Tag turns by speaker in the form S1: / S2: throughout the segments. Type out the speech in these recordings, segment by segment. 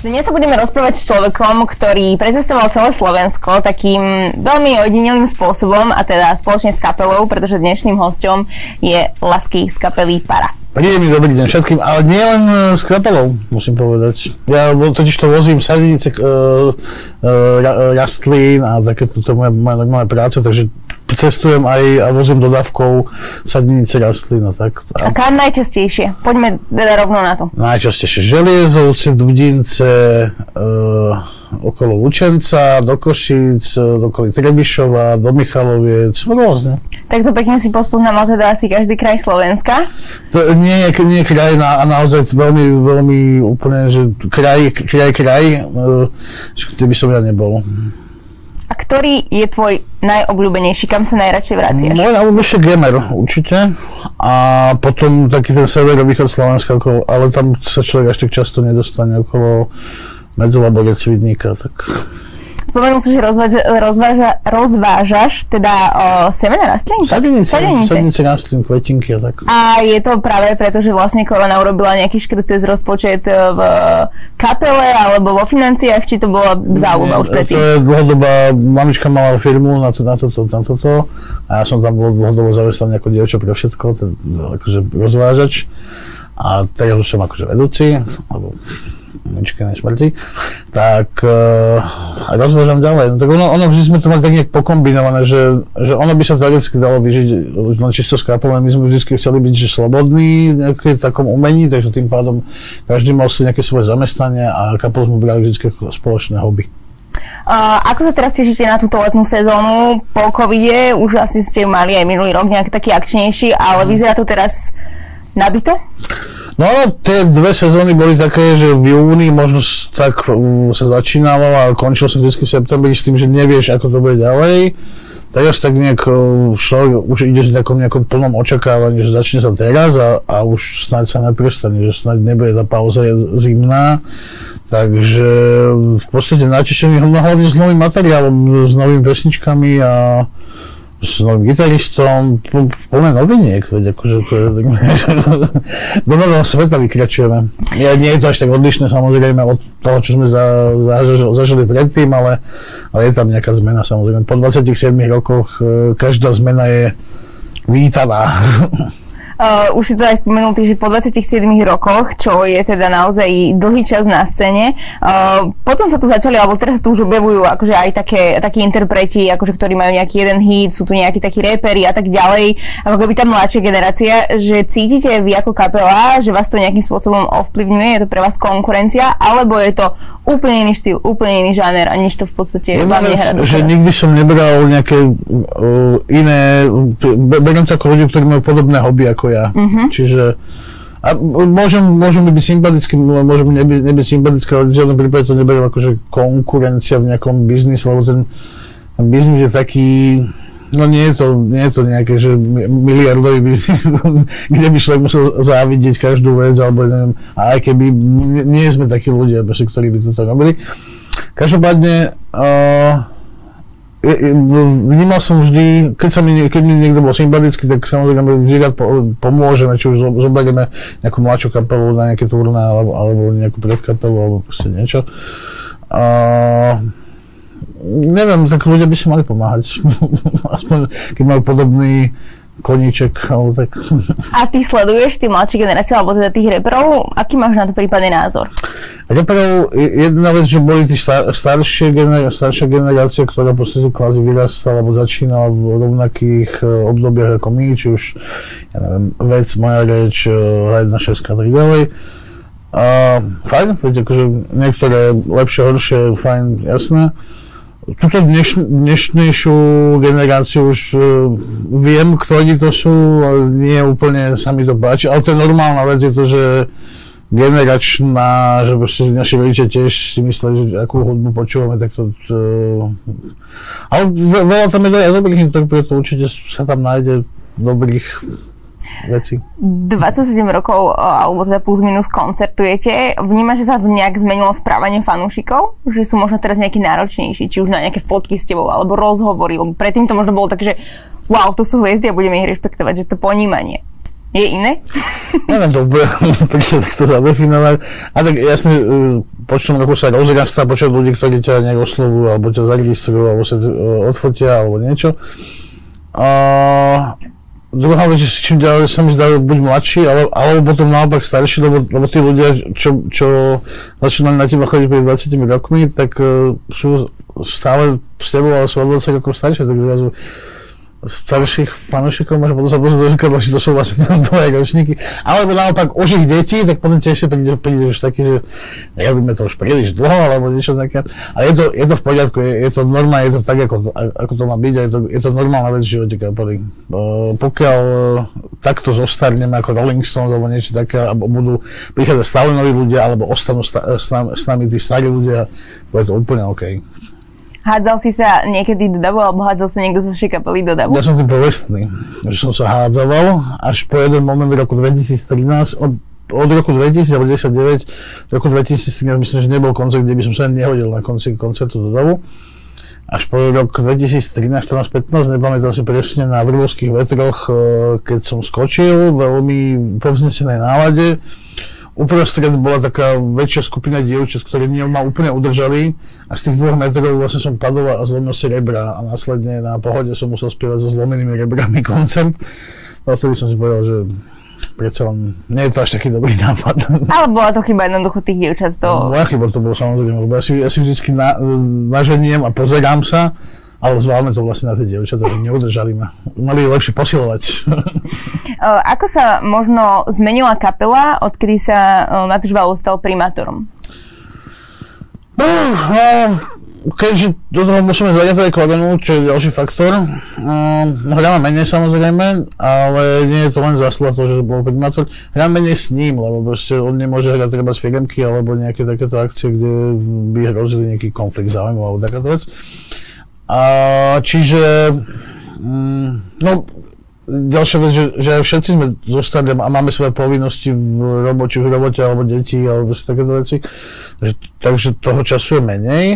S1: Dnes sa budeme rozprávať s človekom, ktorý precestoval celé Slovensko takým veľmi ojedinelým spôsobom a teda spoločne s kapelou, pretože dnešným hostom je Lasky z kapely Para.
S2: Príjemný dobrý deň všetkým, ale nie len e, s kapelou, musím povedať. Ja totiž to vozím sadenice uh, uh, rastlín a takéto to moja, moja normálna práca, takže cestujem aj a vozím dodávkou sadenice rastlín a tak.
S1: A kam najčastejšie? Poďme teda rovno na to.
S2: Najčastejšie Želiezovce, Dudince, uh, okolo Lučenca, do Košíc, do okolí Trebišova, do Michaloviec, rôzne.
S1: Tak to pekne si pospoznal teda asi každý kraj Slovenska?
S2: To nie, nie kraj na, a naozaj veľmi, veľmi úplne, že kraj, kraj, kraj, kde by som ja nebol.
S1: Ktorý je tvoj najobľúbenejší? Kam sa najradšej vraciaš?
S2: Môj najobľúbenejší Gemer, určite. A potom taký ten severovýchod Slovenska, ale tam sa človek až tak často nedostane okolo Medzelaborec Svidníka. Tak
S1: Spomenul si, že rozváža, rozváža, rozvážaš teda o semené rastliny?
S2: Sadenice, sadenice. sadenice rastlín, kvetinky a tak.
S1: A je to práve preto, že vlastne korona urobila nejaký škrt cez rozpočet e, v kapele alebo vo financiách, či to bola záľuba už predtým?
S2: To je dlhodobá, mamička mala firmu na, to, na, toto, na toto a ja som tam bol dlhodobo zamestnaný ako dievča pre všetko, to, akože rozvážač a teraz už som akože vedúci, alebo na smrti, tak uh, rozvážam ďalej. No, tak ono, ono vždy sme to mali tak nejak pokombinované, že, že ono by sa teoreticky dalo vyžiť len čisto s kapelou, my sme vždy chceli byť že slobodní v takom umení, takže tým pádom každý mal si nejaké svoje zamestnanie a kapelu sme brali vždy ako spoločné hobby.
S1: Uh, ako sa teraz tešíte na túto letnú sezónu po covide? Už asi ste mali aj minulý rok nejak taký akčnejší, ale mhm. vyzerá to teraz nabito?
S2: No ale tie dve sezóny boli také, že v júni možno tak sa začínalo a končilo sa vždy v septembri s tým, že nevieš, ako to bude ďalej. Teraz tak nejak človek už ide v nejakom, nejakom plnom očakávaní, že začne sa teraz a, a už snáď sa neprestane, že snáď nebude tá pauza zimná. Takže v podstate natešený hlavne s novým materiálom, s novými pesničkami a s novým gitaristom, plné noviniek, veď akože to je, do nového sveta vykračujeme. Ja, nie je to až tak odlišné samozrejme od toho, čo sme za, za, zažili predtým, ale, ale je tam nejaká zmena samozrejme. Po 27 rokoch e, každá zmena je vítaná.
S1: Uh, už si to aj spomenul, že po 27 rokoch, čo je teda naozaj dlhý čas na scéne. Uh, potom sa tu začali, alebo teraz sa tu už objavujú akože aj také, takí interpreti, akože, ktorí majú nejaký jeden hit, sú tu nejakí takí repery a tak ďalej, ako keby tá mladšia generácia, že cítite vy ako kapela, že vás to nejakým spôsobom ovplyvňuje, je to pre vás konkurencia, alebo je to úplne iný štýl, úplne iný žáner a nič to v podstate
S2: no, vám nehrá Že nikdy som nebral nejaké uh, iné, beriem to ako ľudí, ktorí majú podobné hobby ako ja. Uh-huh. Čiže a môžem, môžem byť sympatický, môžem nebyť, nebyť sympatický, ale v žiadnom prípade to neberiem ako že konkurencia v nejakom biznise, lebo ten biznis je taký, no nie je to, nie je to nejaké, že miliardový biznis, kde by človek musel závidieť každú vec, alebo neviem, a aj keby, nie, nie sme takí ľudia, ktorí by to tak robili. Každopádne, uh, vnímal som vždy, keď, sa mi, keď mi niekto bol sympatický, tak samozrejme vždy rád pomôžeme, či už zoberieme nejakú mladšiu kapelu na nejaké turné, alebo, alebo nejakú predkapelu, alebo proste niečo. A, neviem, tak ľudia by si mali pomáhať. Aspoň, keď majú podobný koníček, alebo tak.
S1: A ty sleduješ tie mladšie generácie, alebo teda tých reperov? Aký máš na to prípadný názor?
S2: Reperov, jedna vec, že boli tí star, staršie staršia generácia, ktorá v podstate kvázi vyrastala, alebo začínala v rovnakých uh, obdobiach ako my, či už, ja neviem, vec, moja reč, uh, naša šeska a tak ďalej. Uh, fajn, veď akože niektoré lepšie, horšie, fajn, jasné túto dneš, dnešnejšiu generáciu už uh, viem, ktorí to sú, nie úplne sa mi to páči. Ale to je normálna vec, je to, že generačná, že proste naši rodičia tiež si mysleli, že akú hudbu počúvame, tak to... to ale veľa tam je dobrých interpretov, určite sa tam nájde dobrých veci.
S1: 27 rokov, alebo teda plus minus koncertujete. Vnímaš, že sa nejak zmenilo správanie fanúšikov? Že sú možno teraz nejaký náročnejší, či už na nejaké fotky s tebou, alebo rozhovory, lebo predtým to možno bolo také, že wow, to sú hviezdy a budeme ich rešpektovať, že to ponímanie je iné?
S2: Neviem to úplne takto zadefinovať. A tak jasne, e, počtom roku sa rozrastá počet ľudí, ktorí ťa nejak oslovujú, alebo ťa zaregistrujú, alebo sa uh, odfotia, alebo niečo. A druhá vec, že čím ďalej sa mi zdá buď mladší, ale, alebo potom naopak starší, lebo, lebo tí ľudia, čo, čo začínali na teba chodiť pred 20 rokmi, tak uh, sú stále s tebou, ale sú 20 rokov staršie, tak zrazu starších fanúšikov máš potom sa pozrieť do zrkadla, že to sú vlastne tvoje ročníky. Alebo naopak už ich detí, tak potom tiež príde, príde už taký, že nerobíme to už príliš dlho, alebo niečo také. Ale je to, je to v poriadku, je, je to normálne, je to tak, ako, ako to má byť je to, je to normálna vec v živote kapely. Pokiaľ e, takto zostarneme ako Rolling Stones alebo niečo také, alebo budú prichádzať stále noví ľudia, alebo ostanú sta, s, nami, s nami tí starí ľudia, bude to úplne OK.
S1: Hádzal si sa niekedy do davu, alebo hádzal sa niekto z vašej kapely do davu?
S2: Ja som tým povestný, že som sa hádzaval až po jeden moment v roku 2013, od, od roku 2099 do roku 2013 myslím, že nebol koncert, kde by som sa nehodil na konci koncertu do davu. Až po rok 2013, 14, 15, nepamätal si presne, na Vrbovských vetroch, eh, keď som skočil, veľmi povznesenej nálade uprostred bola taká väčšia skupina dievčat, ktoré mňa ma úplne udržali a z tých dvoch metrov vlastne som padol a zlomil si rebra a následne na pohode som musel spievať so zlomenými rebrami koncert. A vtedy som si povedal, že predsa len nie je to až taký dobrý nápad.
S1: Ale bola to chyba jednoducho tých dievčat. To...
S2: Moja chyba to bolo samozrejme, lebo ja si, ja si vždycky na, naženiem a pozerám sa ale zválme to vlastne na tie dievčatá, že neudržali ma. Mali ju lepšie posilovať.
S1: Ako sa možno zmenila kapela, odkedy sa Matúš Valo stal primátorom?
S2: No, no, keďže do toho musíme zariadať aj koronu, čo je ďalší faktor. Um, hráme menej samozrejme, ale nie je to len zásluha toho, že bol primátor. Hráme menej s ním, lebo proste on nemôže hrať treba z firemky alebo nejaké takéto akcie, kde by hrozili nejaký konflikt záujmov alebo takáto vec. A, čiže, mm, no, ďalšia vec, že, že všetci sme zostali a máme svoje povinnosti v robote, v robote alebo deti alebo takéto veci. Takže, takže toho času je menej.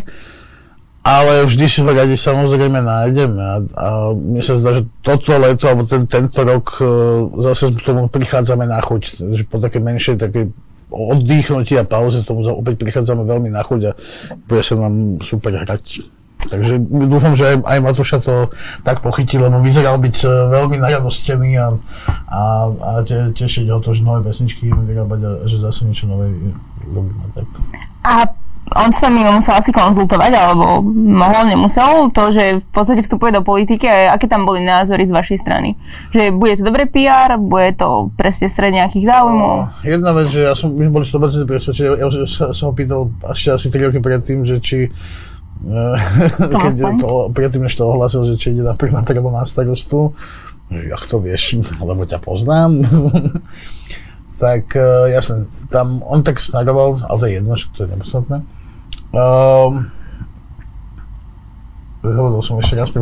S2: Ale vždy si ho radi samozrejme nájdeme a, a mne sa zdá, že toto leto alebo ten, tento rok e, zase k tomu prichádzame na chuť, že po také menšej takej oddychnutí a pauze tomu opäť prichádzame veľmi na chuť a bude sa nám super hrať. Takže dúfam, že aj, aj Matúša to tak pochytil, lebo vyzeral byť e, veľmi naradostený a, a, a te, tešiť ho to, že nové pesničky ideme vyrábať a že zase niečo nové robíme. Tak.
S1: A on s vami musel asi konzultovať, alebo mohol, nemusel, to, že v podstate vstupuje do politiky a aké tam boli názory z vašej strany? Že bude to dobré PR, bude to presne stred nejakých záujmov? No,
S2: jedna vec, že ja som, my boli 100% presvedčení, ja, ja sa, sa ho pýtal ešte asi 3 roky predtým, že či keď to, predtým, než to ohlasil, že či ide na primátor alebo na starostu, že jak to vieš, lebo ťa poznám. tak uh, jasne, tam on tak smeroval, ale to je jedno, že to je nepodstatné. Um, som ešte raz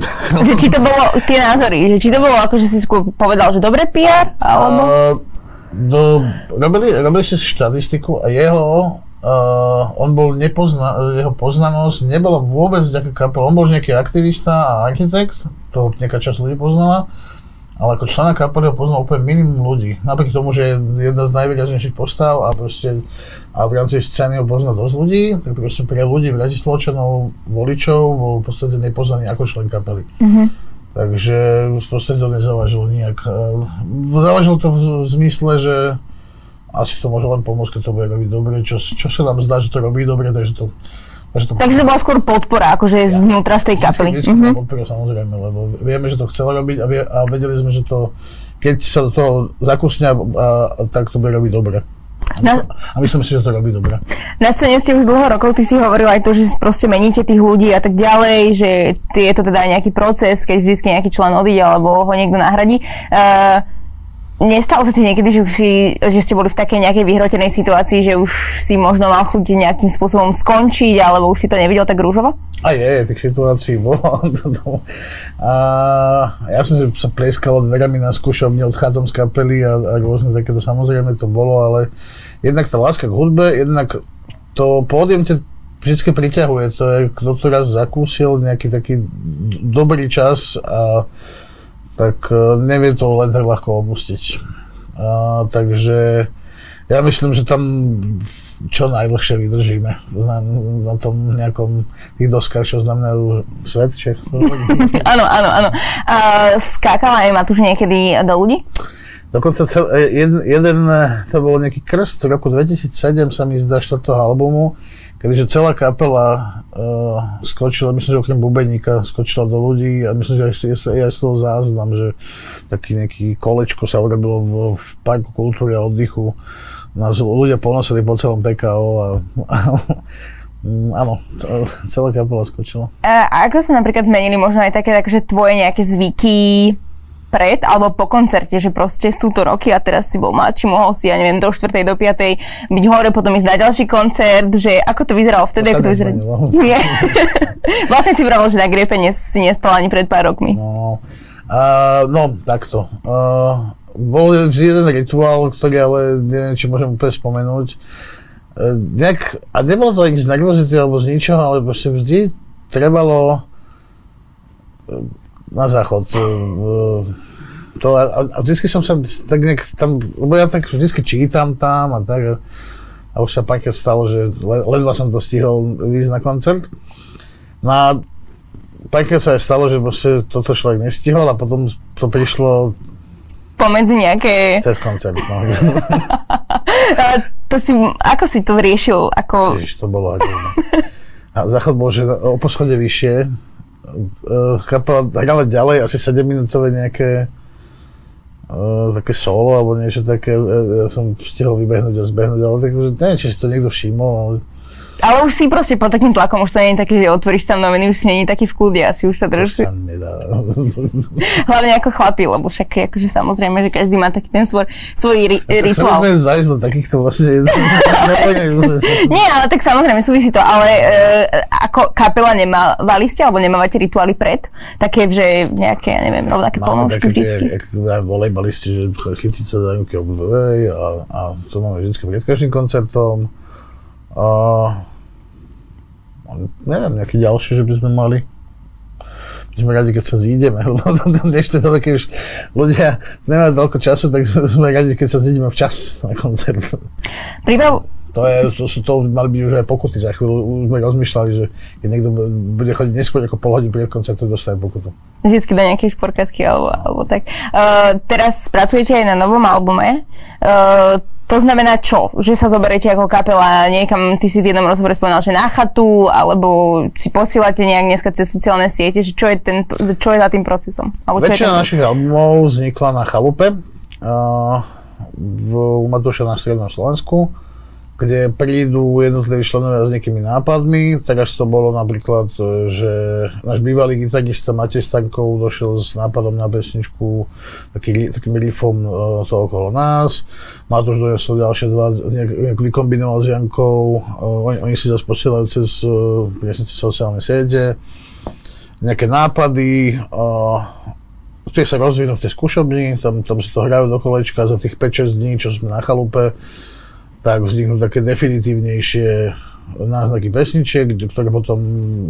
S1: že či to bolo, tie názory, že či to bolo ako, že si skôr povedal, že dobre PR, alebo? Uh,
S2: do, robili, robili si štatistiku a jeho Uh, on bol nepozna, jeho poznanosť nebola vôbec nejaká kapela, on bol nejaký aktivista a architekt, to nejaká časť ľudí poznala, ale ako člena kapely ho poznal úplne minimum ľudí. Napriek tomu, že je jedna z najvýraznejších postav a proste a v rámci scény ho poznal dosť ľudí, tak proste pre ľudí, Bratislavčanov, voličov bol v podstate nepoznaný ako člen kapely. Mm-hmm. Takže v podstate to nezávažilo nejak. Závažilo to v, v zmysle, že asi to môže len pomôcť, keď to bude robiť dobre, čo, čo sa nám zdá, že to robí dobre, takže to
S1: Takže to, takže to bola skôr podpora, akože ja, znútra z tej kapely.
S2: Vždycky mm-hmm. podpora samozrejme, lebo vieme, že to chcela robiť a, vie, a vedeli sme, že to, keď sa do toho zakusňa, a, a, tak to bude robiť dobre. A, na, a myslím si, že to robí dobre.
S1: Na scéne ste už dlho rokov, ty si hovoril aj to, že proste meníte tých ľudí a tak ďalej, že je to teda nejaký proces, keď vždy nejaký člen odíde alebo ho niekto nahradí. Uh, Nestalo sa ti niekedy, že, si, že ste boli v takej nejakej vyhrotenej situácii, že už si možno mal chuť nejakým spôsobom skončiť, alebo už si to nevidel tak rúžovo?
S2: A je, tých situácií bolo. a ja som sa pleskal dverami na skúšovne, odchádzam z kapely a, a rôzne takéto, samozrejme to bolo, ale jednak tá láska k hudbe, jednak to pódium te vždy priťahuje, to je, kto to raz zakúsil, nejaký taký dobrý čas a tak e, nevie to len tak ľahko opustiť. A, takže ja myslím, že tam čo najdlhšie vydržíme na, na tom nejakom tých doskách, čo znamenajú svet Čech.
S1: áno, áno, áno. A skákala aj Matúš niekedy do ľudí?
S2: Dokonca cel, e, jeden, jeden, e, to bol nejaký krst v roku 2007 sa mi zdá štvrtého albumu, keďže celá kapela uh, skočila, myslím, že okrem bubeníka skočila do ľudí a myslím, že aj, je aj z toho záznam, že taký nejaký kolečko sa urobilo v, v parku kultúry a oddychu. Nás ľudia ponosili po celom PKO a, a áno, celá kapela skočila.
S1: A ako sa napríklad zmenili možno aj také, takže tvoje nejaké zvyky, pred alebo po koncerte, že proste sú to roky a teraz si bol mladší, mohol si, ja neviem, do 4. do 5. byť hore, potom ísť na ďalší koncert, že ako to vyzeralo vtedy, to ako to vyzeralo? Nie. vlastne si vravil, že na griepe si nespal ani pred pár rokmi.
S2: No, uh, no takto. Uh, bol jeden rituál, ktorý ale neviem, či môžem úplne spomenúť. Uh, nejak, a nebolo to ani z nervozity alebo z ničoho, ale proste vždy trebalo na záchod. E, to, a, a vždycky som sa tak nejak tam, lebo ja tak vždycky čítam tam a tak. A už sa párkrát stalo, že ledva som to stihol ísť na koncert. No a párkrát sa aj stalo, že proste toto človek nestihol a potom to prišlo
S1: pomedzi nejaké...
S2: Cez koncert, no.
S1: to si, ako si to riešil? Ako...
S2: Ježiš, to bolo ako... A záchod bol, že o poschode vyššie, kapela hrala ďalej asi 7 minútové nejaké uh, také solo alebo niečo také, ja som stihol vybehnúť a zbehnúť, ale tak, neviem, či si to niekto všimol, ale
S1: ale už si proste pod takým tlakom, už to nie je taký, že otvoríš tam noviny, už si nie je taký v kľude, asi už sa trošku... Hlavne ako chlapi, lebo však akože samozrejme, že každý má taký ten svoj, svoj ri-
S2: ja,
S1: rituál.
S2: Tak sa zájsť do takýchto vlastne...
S1: nie, ale tak samozrejme súvisí to, ale e, ako kapela nemávali ste, alebo nemávate rituály pred? Také, že nejaké, ja neviem, rovnaké
S2: ponožky vždycky? Mám volejbalisti, že chytiť sa dajú a, a to máme vždy pred každým koncertom. A neviem, nejaké ďalšie, že by sme mali. My sme radi, keď sa zídeme, lebo tam dnešné dobe, keď už ľudia nemajú toľko času, tak sme radi, keď sa zídeme včas na koncert.
S1: Priprav...
S2: To, je, to, sú, to mali byť už aj pokuty za chvíľu. Už sme rozmýšľali, že keď niekto bude chodiť neskôr ako pol hodiny pred koncertom, dostane pokutu.
S1: Vždycky do nejakej športkázky alebo, alebo tak. Uh, teraz pracujete aj na novom albume. Uh, to znamená čo? Že sa zoberiete ako kapela niekam, ty si v jednom rozhovore spomínal, že na chatu, alebo si posielate nejak dneska cez sociálne siete, že čo je, ten, čo je za tým procesom?
S2: Alebo Väčšina našich albumov vznikla na chalupe uh, v Matúša na Strednom Slovensku kde prídu jednotliví členovia s nejakými nápadmi. Teraz to bolo napríklad, e, že náš bývalý gitarista Matej Stankov došiel s nápadom na pesničku taký, takým riffom e, to okolo nás. Matúš donesol ďalšie dva, nejak, nejak vykombinoval s Jankou. E, oni, oni si zase posielajú cez, presne cez sociálne siete nejaké nápady, tie sa rozvinú v tej skúšobni, tam, tam sa to hrajú do kolečka za tých 5-6 dní, čo sme na chalupe tak vzniknú také definitívnejšie náznaky pesničiek, ktoré potom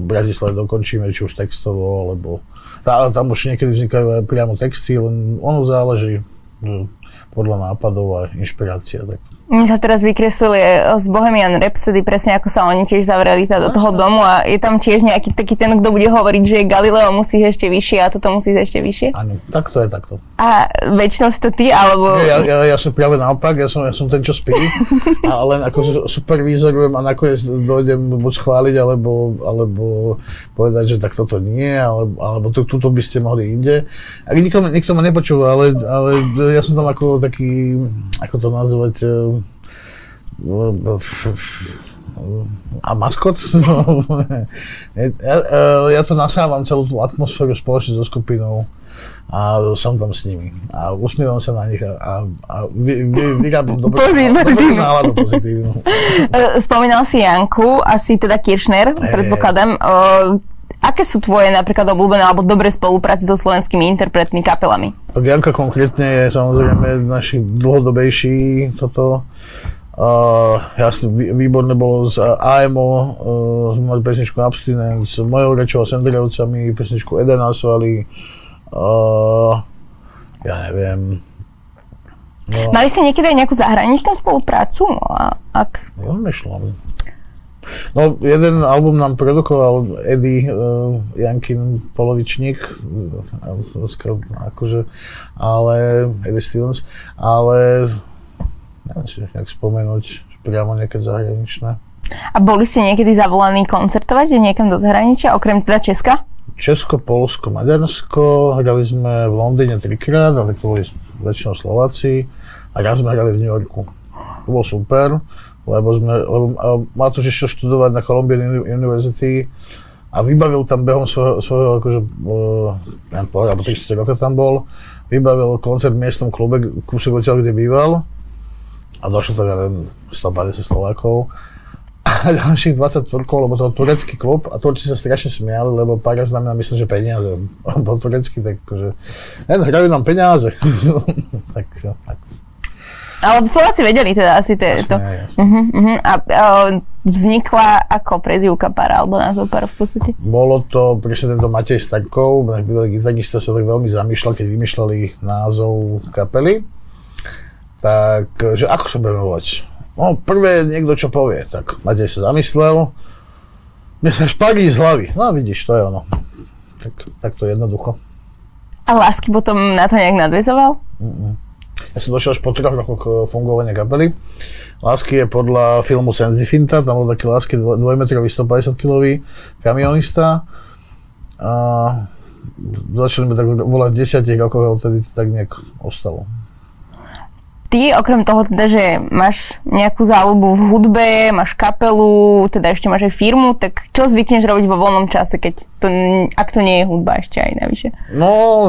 S2: v Bratislave dokončíme, či už textovo, alebo ale tam už niekedy vznikajú aj priamo texty, len ono záleží no, podľa nápadov a inšpirácia. Tak.
S1: Mne sa teraz vykreslili z Bohemian Rhapsody, presne ako sa oni tiež zavreli tá do toho domu a je tam tiež nejaký taký ten, kto bude hovoriť, že Galileo musí ešte vyššie a toto musí ešte vyššie.
S2: Áno, tak to je takto.
S1: A väčšinou si to ty, alebo...
S2: Ja, ja, ja som práve naopak, ja som, ja som ten, čo spí, a len ako supervízorujem a nakoniec dojdem buď schváliť, alebo, alebo povedať, že tak toto nie, alebo, alebo to, tuto by ste mohli inde. A nikto, nikto ma nepočúva, ale, ale ja som tam ako taký, ako to nazvať, a maskot? ja, ja to nasávam celú tú atmosféru spoločne so skupinou a som tam s nimi a usmievam sa na nich a, a, a vy, vy, vyrábam dobrú, dobrú náladu pozitívnu.
S1: Spomínal si Janku, asi teda Kiršner, predpokladám. Aké sú tvoje napríklad obľúbené alebo dobré spolupráce so slovenskými interpretmi, kapelami?
S2: Tak Janka konkrétne je samozrejme naši dlhodobejší toto Uh, jasne, výborné bolo z AMO, uh, sme mali pesničku Abstinence, mojou rečou a Sendrievcami, pesničku Eden Asvali, uh, ja neviem, No,
S1: Mali ste niekedy aj nejakú zahraničnú spoluprácu? A, ak...
S2: rozmýšľam. No, jeden album nám produkoval Eddie uh, Jankin Polovičník, uh, akože, ale, Eddie Stevens, ale neviem si nejak spomenúť priamo nejaké zahraničné.
S1: A boli ste niekedy zavolaní koncertovať niekam do zahraničia, okrem teda Česka?
S2: Česko, Polsko, Maďarsko, hrali sme v Londýne trikrát, ale to boli väčšinou Slováci a raz sme hrali v New Yorku. To bolo super lebo sme, lebo Matúš išiel študovať na Columbian University a vybavil tam behom svojho, svojho akože, uh, neviem, alebo 30 rokov tam bol, vybavil koncert v miestnom klube, kúsok odtiaľ, kde býval a došlo tam, neviem, 150 Slovákov a ďalších 20 Turkov, lebo to turecký klub a Turci sa strašne smiali, lebo pára znamená, myslím, že peniaze. Po turecky, tak akože, ne, hrajú nám peniaze. tak, tak.
S1: Ale Slováci vedeli teda asi to.
S2: Jasné, jasné.
S1: Uh-huh, uh-huh. A uh, vznikla ako prezivka para, alebo názov para v podstate?
S2: Bolo to presne tento Matej Starkov, náš bývalý gitarista sa tak veľmi zamýšľal, keď vymýšľali názov kapely. Tak, že ako sa budeme volať? No, prvé niekto čo povie, tak Matej sa zamyslel, mne sa šparí z hlavy. No vidíš, to je ono. Tak, tak to je jednoducho.
S1: A Lásky potom na to nejak nadvezoval?
S2: Mm-mm. Ja som došiel až po troch rokoch eh, fungovania kapely. Lásky je podľa filmu Senzifinta, tam bol taký Lásky dvoj, dvojmetrový 150 kg kamionista. A začali sme tak volať v desiatich rokoch odtedy to tak nejak ostalo.
S1: Ty, okrem toho teda, že máš nejakú záľubu v hudbe, máš kapelu, teda ešte máš aj firmu, tak čo zvykneš robiť vo voľnom čase, keď to, ak to nie je hudba ešte aj navyše?
S2: No,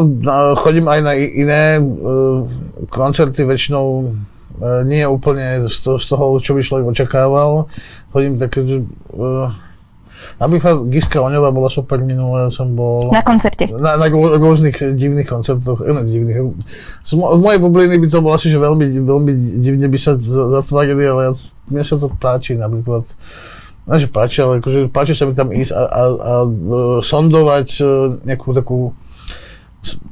S2: chodím aj na iné uh, koncerty, väčšinou uh, nie úplne z, to, z toho, čo by človek očakával. Chodím také, uh, napríklad Giska Oňová bola super minulé, som bol...
S1: Na koncerte.
S2: Na, na rô- rôznych divných koncertoch, eh, ne, divných, z, mo- z mojej bubliny by to bolo asi, že veľmi, veľmi divne by sa za- zatvárili, ale ja, mne sa to páči napríklad. Ne, že páči, ale akože páči sa mi tam ísť a, a, a e, sondovať e, nejakú takú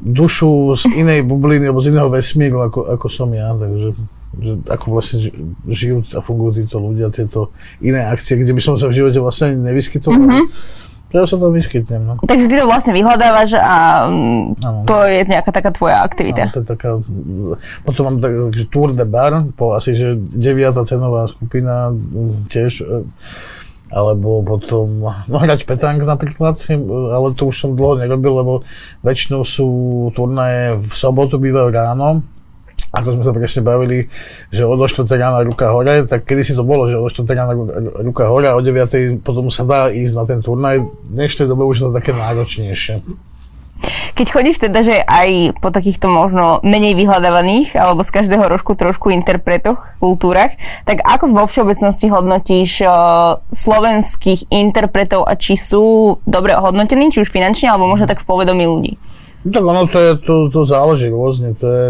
S2: dušu z inej bubliny alebo z iného vesmíru, ako, ako som ja, takže že ako vlastne ži- žijú a fungujú títo ľudia, tieto iné akcie, kde by som sa v živote vlastne ani nevyskytol. Mm-hmm. Ja sa tam vyskytnem, no.
S1: Takže ty to vlastne vyhľadávaš a mm,
S2: Áno.
S1: to je nejaká taká tvoja aktivita.
S2: to je taká, potom mám tak, že Tour de Bar, po asi, že deviatá cenová skupina, mm, tiež, e, alebo potom, no hrať petang napríklad, e, ale to už som dlho nerobil, lebo väčšinou sú turnaje v sobotu bývajú ráno, ako sme sa presne bavili, že od 4 rána ruka hore, tak kedy si to bolo, že od 4 rána ru- ruka hore a o 9 potom sa dá ísť na ten turnaj. V dnešnej dobe už je to také náročnejšie.
S1: Keď chodíš teda, že aj po takýchto možno menej vyhľadávaných, alebo z každého rožku trošku interpretoch, kultúrach, tak ako vo všeobecnosti hodnotíš uh, slovenských interpretov a či sú dobre ohodnotení, či už finančne, alebo možno tak v povedomí ľudí?
S2: Tak ono to, je, to, to záleží rôzne, to je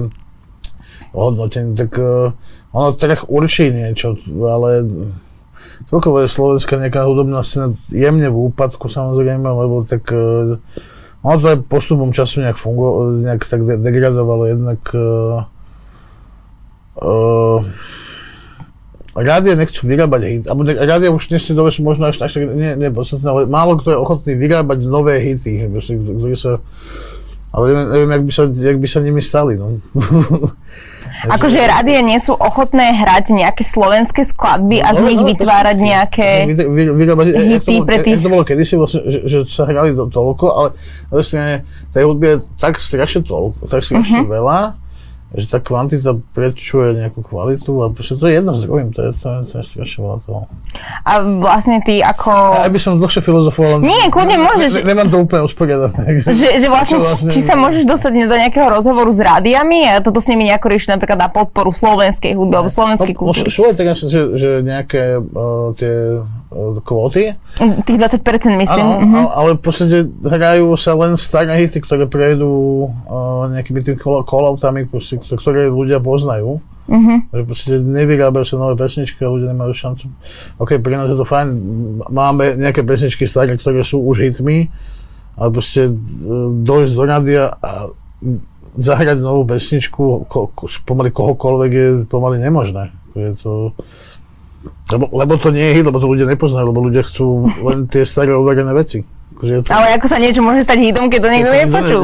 S2: hodnotenie, tak uh, ono trh určí niečo, ale celkovo je slovenská nejaká hudobná scéna jemne v úpadku samozrejme, lebo tak uh, ono to aj postupom času nejak fungovalo, nejak tak de- degradovalo jednak uh, uh, rádia nechcú vyrábať hity, alebo rádia už dnes dobe sú možno až, až tak nie, nie podstatné, ale málo kto je ochotný vyrábať nové hity, ktoré sa ale neviem, neviem jak, by sa, jak by sa nimi stali, no.
S1: Akože rádia nie sú ochotné hrať nejaké slovenské skladby a z
S2: No,
S1: nich
S2: no,
S1: vytvárať
S2: presne.
S1: nejaké... Hity pre tých-
S2: to bolo kedysi, vlastne, že, že sa hrali toľko, ale na tej hudby je tak strašne toľko, tak strašne
S1: Mhm.
S2: veľa, že tá kvantita prečuje nejakú kvalitu a proste to je jedno s druhým, to je, to je, to je strašne veľa toho.
S1: A vlastne ty ako...
S2: Aj by som dlhšie filozofoval.
S1: Nie, kľudne
S2: ne-
S1: môžeš.
S2: Ne, nemám to úplne usporiadané.
S1: Že, že vlastne,
S2: Čo
S1: či sa môžeš dostať do nejakého rozhovoru s rádiami a toto s nimi nejako riešiť napríklad na podporu slovenskej hudby alebo slovenskej
S2: No,
S1: kultúry.
S2: aj teraz, že, že nejaké uh, tie kvóty,
S1: Tých 20% myslím.
S2: Áno,
S1: mhm.
S2: ale, v podstate hrajú sa len staré hity, ktoré prejdú uh, nejakými tými kol- call-outami, proste, ktoré ľudia poznajú.
S1: Mhm.
S2: Že proste nevyrábajú sa nové pesničky a ľudia nemajú šancu. OK, pre nás je to fajn, máme nejaké pesničky staré, ktoré sú už hitmi, ale proste uh, dojsť do rádia a zahrať novú pesničku ko, ko, pomaly kohokoľvek je pomaly nemožné. Je to, lebo, lebo to nie je hit, lebo to ľudia nepoznajú, lebo ľudia chcú len tie staré overené veci.
S1: Akože to... Ale ako sa niečo môže stať hitom, keď to niekto nepočul.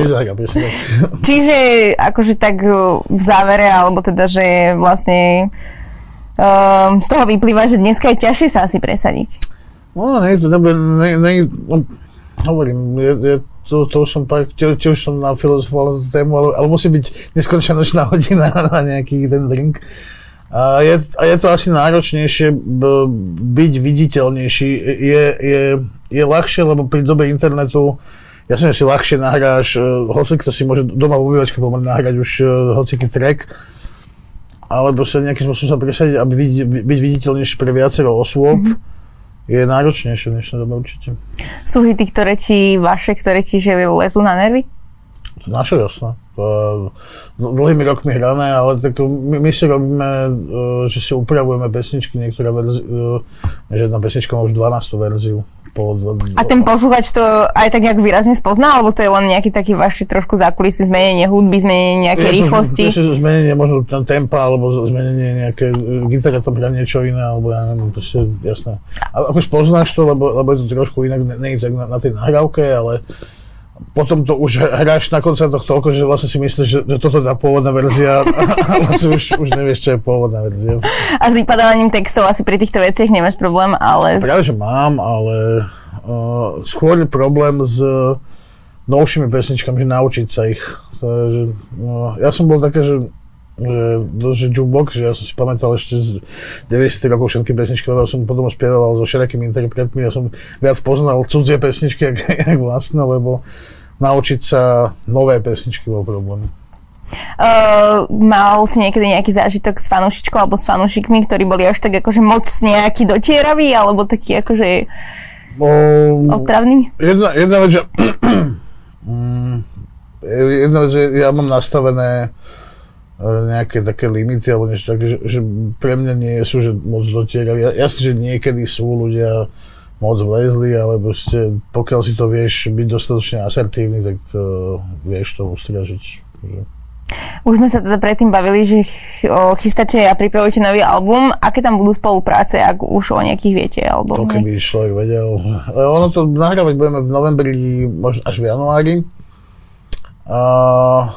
S1: Čiže akože tak v závere, alebo teda, že vlastne um, z toho vyplýva, že dneska je ťažšie sa asi presadiť.
S2: No, nie, to nebude, ne, ne, no, hovorím, je, je, to, to už som pár, tiež, tiež som na tú tému, ale, ale musí byť neskončená nočná hodina na nejaký ten drink. A je, a je to asi náročnejšie byť viditeľnejší. Je, je, je ľahšie, lebo pri dobe internetu jasne, si ľahšie nahráš, uh, hoci kto si môže doma v obývačke pomaly nahrať už uh, hociký track, alebo sa nejakým spôsobom sa presadiť, aby byť, byť viditeľnejší pre viacero osôb, mm-hmm. je náročnejšie než na dobe určite.
S1: Sú hity, ktoré ti, vaše, ktoré ti že lezú na nervy?
S2: Naše jasné dlhými rokmi hrané, ale tak my, my si robíme, e, že si upravujeme pesničky, niektoré verzi, e, že jedna pesnička má už 12 verziu. Po,
S1: a ten posluchač to aj tak nejak výrazne spozná, alebo to je len nejaký taký vaši trošku zákulisný zmenenie hudby, zmenenie nejaké rýchlosti?
S2: Je to zmenenie možno ten tempa, alebo zmenenie nejaké, e, gitara to hrá niečo iné, alebo ja neviem, proste jasné. A ako spoznáš to, lebo, lebo je to trošku inak, nie je tak na, na tej nahrávke, ale potom to už hráš na koncertoch toľko, že vlastne si myslíš, že, že toto je tá pôvodná verzia a vlastne už, už nevieš, čo je pôvodná verzia.
S1: A s vypadávaním textov asi pri týchto veciach nemáš problém, ale...
S2: Práve, že mám, ale uh, skôr je problém s novšími pesničkami, že naučiť sa ich. Takže, uh, ja som bol také, že že, že jukebox, že ja som si pamätal ešte z 90. rokov všetky pesničky, lebo som potom spieval so všetkými interpretmi, ja som viac poznal cudzie pesničky, jak, jak vlastné, lebo naučiť sa nové pesničky bol problém.
S1: Uh, mal si niekedy nejaký zážitok s fanúšičkou alebo s fanúšikmi, ktorí boli až tak akože moc nejaký dotieraví, alebo taký akože um, otravný?
S2: Jedna, jedna vec, že mm, jedna vec, že ja mám nastavené nejaké také limity alebo niečo také, že, že pre mňa nie sú, že moc dotieraví. Jasne, že niekedy sú ľudia moc vlezli, ale proste pokiaľ si to vieš byť dostatočne asertívny, tak uh, vieš to ustražiť. Že...
S1: Už sme sa teda predtým bavili, že chystáte a pripravujete nový album. Aké tam budú spolupráce, ak už o nejakých viete? Alebo
S2: to keby človek vedel. Ono to nahrávať budeme v novembri, možno až v januári. Uh,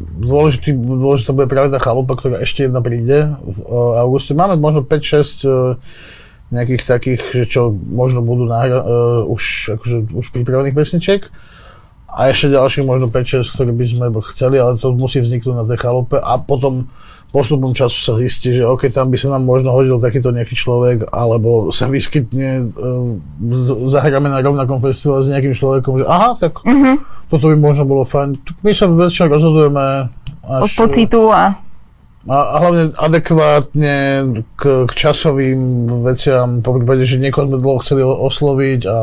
S2: dôležitý, dôležitá bude práve tá chalupa, ktorá ešte jedna príde v uh, auguste. Máme možno 5-6 uh, e, nejakých takých, že čo možno budú nahra- uh, už, akože, už pripravených pesničiek. A ešte ďalších možno 5-6, ktoré by sme chceli, ale to musí vzniknúť na tej chalupe a potom postupom času sa zistí, že OK, tam by sa nám možno hodil takýto nejaký človek, alebo sa vyskytne, uh, zahráme na rovnakom festivale s nejakým človekom, že aha, tak uh-huh. toto by možno bolo fajn. My sa väčšinou rozhodujeme
S1: až... Od pocitu a...
S2: A, a hlavne adekvátne k, k časovým veciam, po prípade, že niekoho sme dlho chceli osloviť a,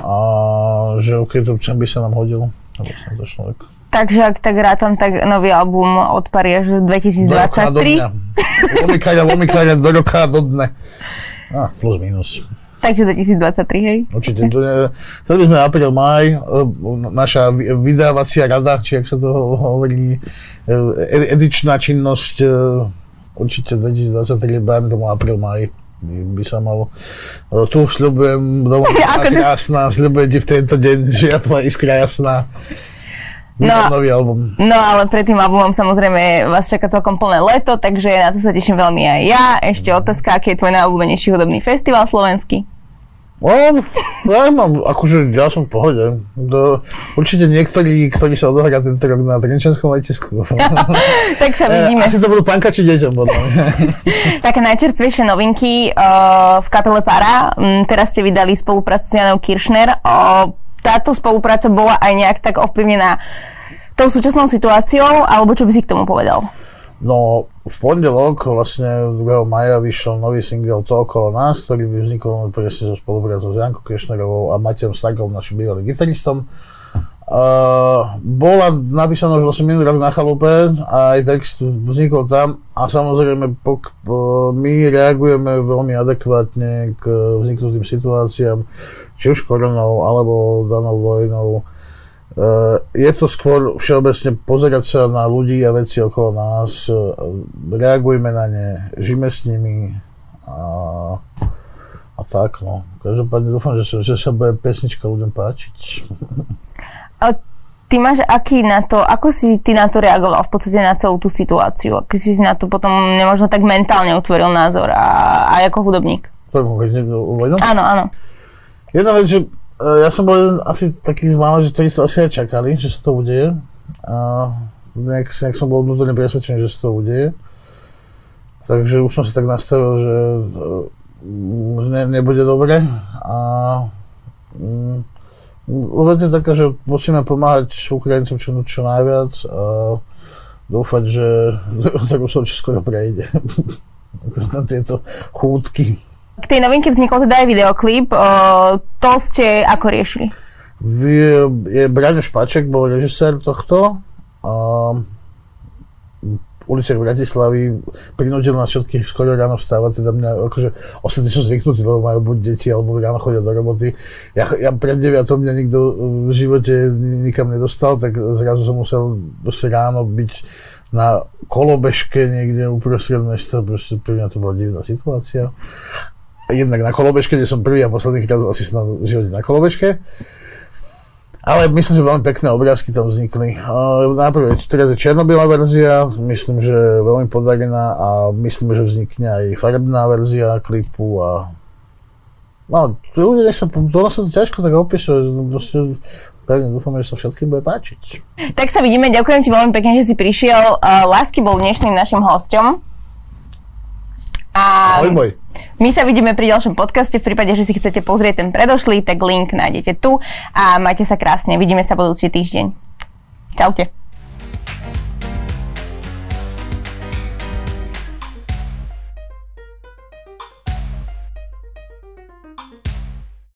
S2: a že OK, to sem by sa nám hodil. Alebo som to človek.
S1: Takže ak tak rátam, tak nový album od až 2023. Do roka do dňa.
S2: Roka do dne. Ah, plus minus.
S1: Takže 2023, hej?
S2: Určite. To by sme apríl, maj, e, naša vydávacia rada, či ak sa to hovorí, e, edičná činnosť, e, určite 2023, bajme tomu apríl, maj by, by sa malo. Tu sľubujem, doma krásna, sľubujem ti v tento deň, že ja tvoja iskra jasná. No, nový album.
S1: No ale pred tým albumom samozrejme vás čaká celkom plné leto, takže na to sa teším veľmi aj ja. Ešte otázka, aký je tvoj najobľúbenejší hudobný festival slovenský?
S2: No, ja mám, akože ja som v pohode. Do, určite niektorí, ktorí sa odohrá tento rok na Trenčanskom letisku.
S1: tak sa vidíme.
S2: Asi to budú pankači deťom, podľa
S1: Také najčerstvejšie novinky uh, v kapele Para. Um, teraz ste vydali spoluprácu s Janou Kiršner. Uh, táto spolupráca bola aj nejak tak ovplyvnená tou súčasnou situáciou, alebo čo by si k tomu povedal?
S2: No, v pondelok, vlastne 2. maja, vyšiel nový single To okolo nás, ktorý vznikol presne so spoluprácou s Jankou Krešnerovou a Matejom Stagom, našim bývalým gitaristom. Uh, bola napísaná už vlastne minulý rok na chalupe aj text vznikol tam a samozrejme pok, po, my reagujeme veľmi adekvátne k vzniknutým situáciám, či už koronou alebo danou vojnou. Uh, je to skôr všeobecne pozerať sa na ľudí a veci okolo nás, uh, reagujme na ne, žijeme s nimi a, a tak, no. Každopádne dúfam, že sa, že sa bude pesnička ľuďom páčiť.
S1: A ty máš aký na to, ako si ty na to reagoval v podstate na celú tú situáciu? Aký si na to potom nemožno tak mentálne utvoril názor a, aj ako hudobník? Áno, áno.
S2: Jedna vec, že Eh, ja som bol jeden asi taký zmal, že to isto asi aj čakali, že sa to udeje. A nejak, nejak som bol vnútorne presvedčený, že sa to udeje. Takže už som si tak nastavil, že eh, ne, nebude dobre. A vec je taká, že musíme pomáhať Ukrajincom čo, čo najviac a dúfať, že už sa skoro prejde. na tieto chúdky.
S1: K tej novinke vznikol teda aj videoklip. O, to ste ako riešili?
S2: Je, je Braňo Špaček, bol režisér tohto. A ulice Bratislavy prinútil nás všetkých skoro ráno vstávať, teda mňa, akože ostatní sú zvyknutí, lebo majú buď deti, alebo ráno chodia do roboty. Ja, ja pred 9 mňa nikto v živote nikam nedostal, tak zrazu som musel ráno byť na kolobežke niekde uprostred mesta, proste pre mňa to bola divná situácia jednak na kolobežke, kde som prvý a posledný krát asi v živote na kolobežke. Ale myslím, že veľmi pekné obrázky tam vznikli. Najprv teraz je černobylá verzia, myslím, že veľmi podarená a myslím, že vznikne aj farebná verzia klipu a No, ľudia, sa, to sa to ťažko tak opíše, proste pevne dúfam, že sa všetkým bude páčiť.
S1: Tak sa vidíme, ďakujem ti veľmi pekne, že si prišiel. Lásky bol dnešným našim hostom.
S2: A Ahoj.
S1: My sa vidíme pri ďalšom podcaste. V prípade, že si chcete pozrieť ten predošlý, tak link nájdete tu a majte sa krásne. Vidíme sa budúci týždeň. Čaute.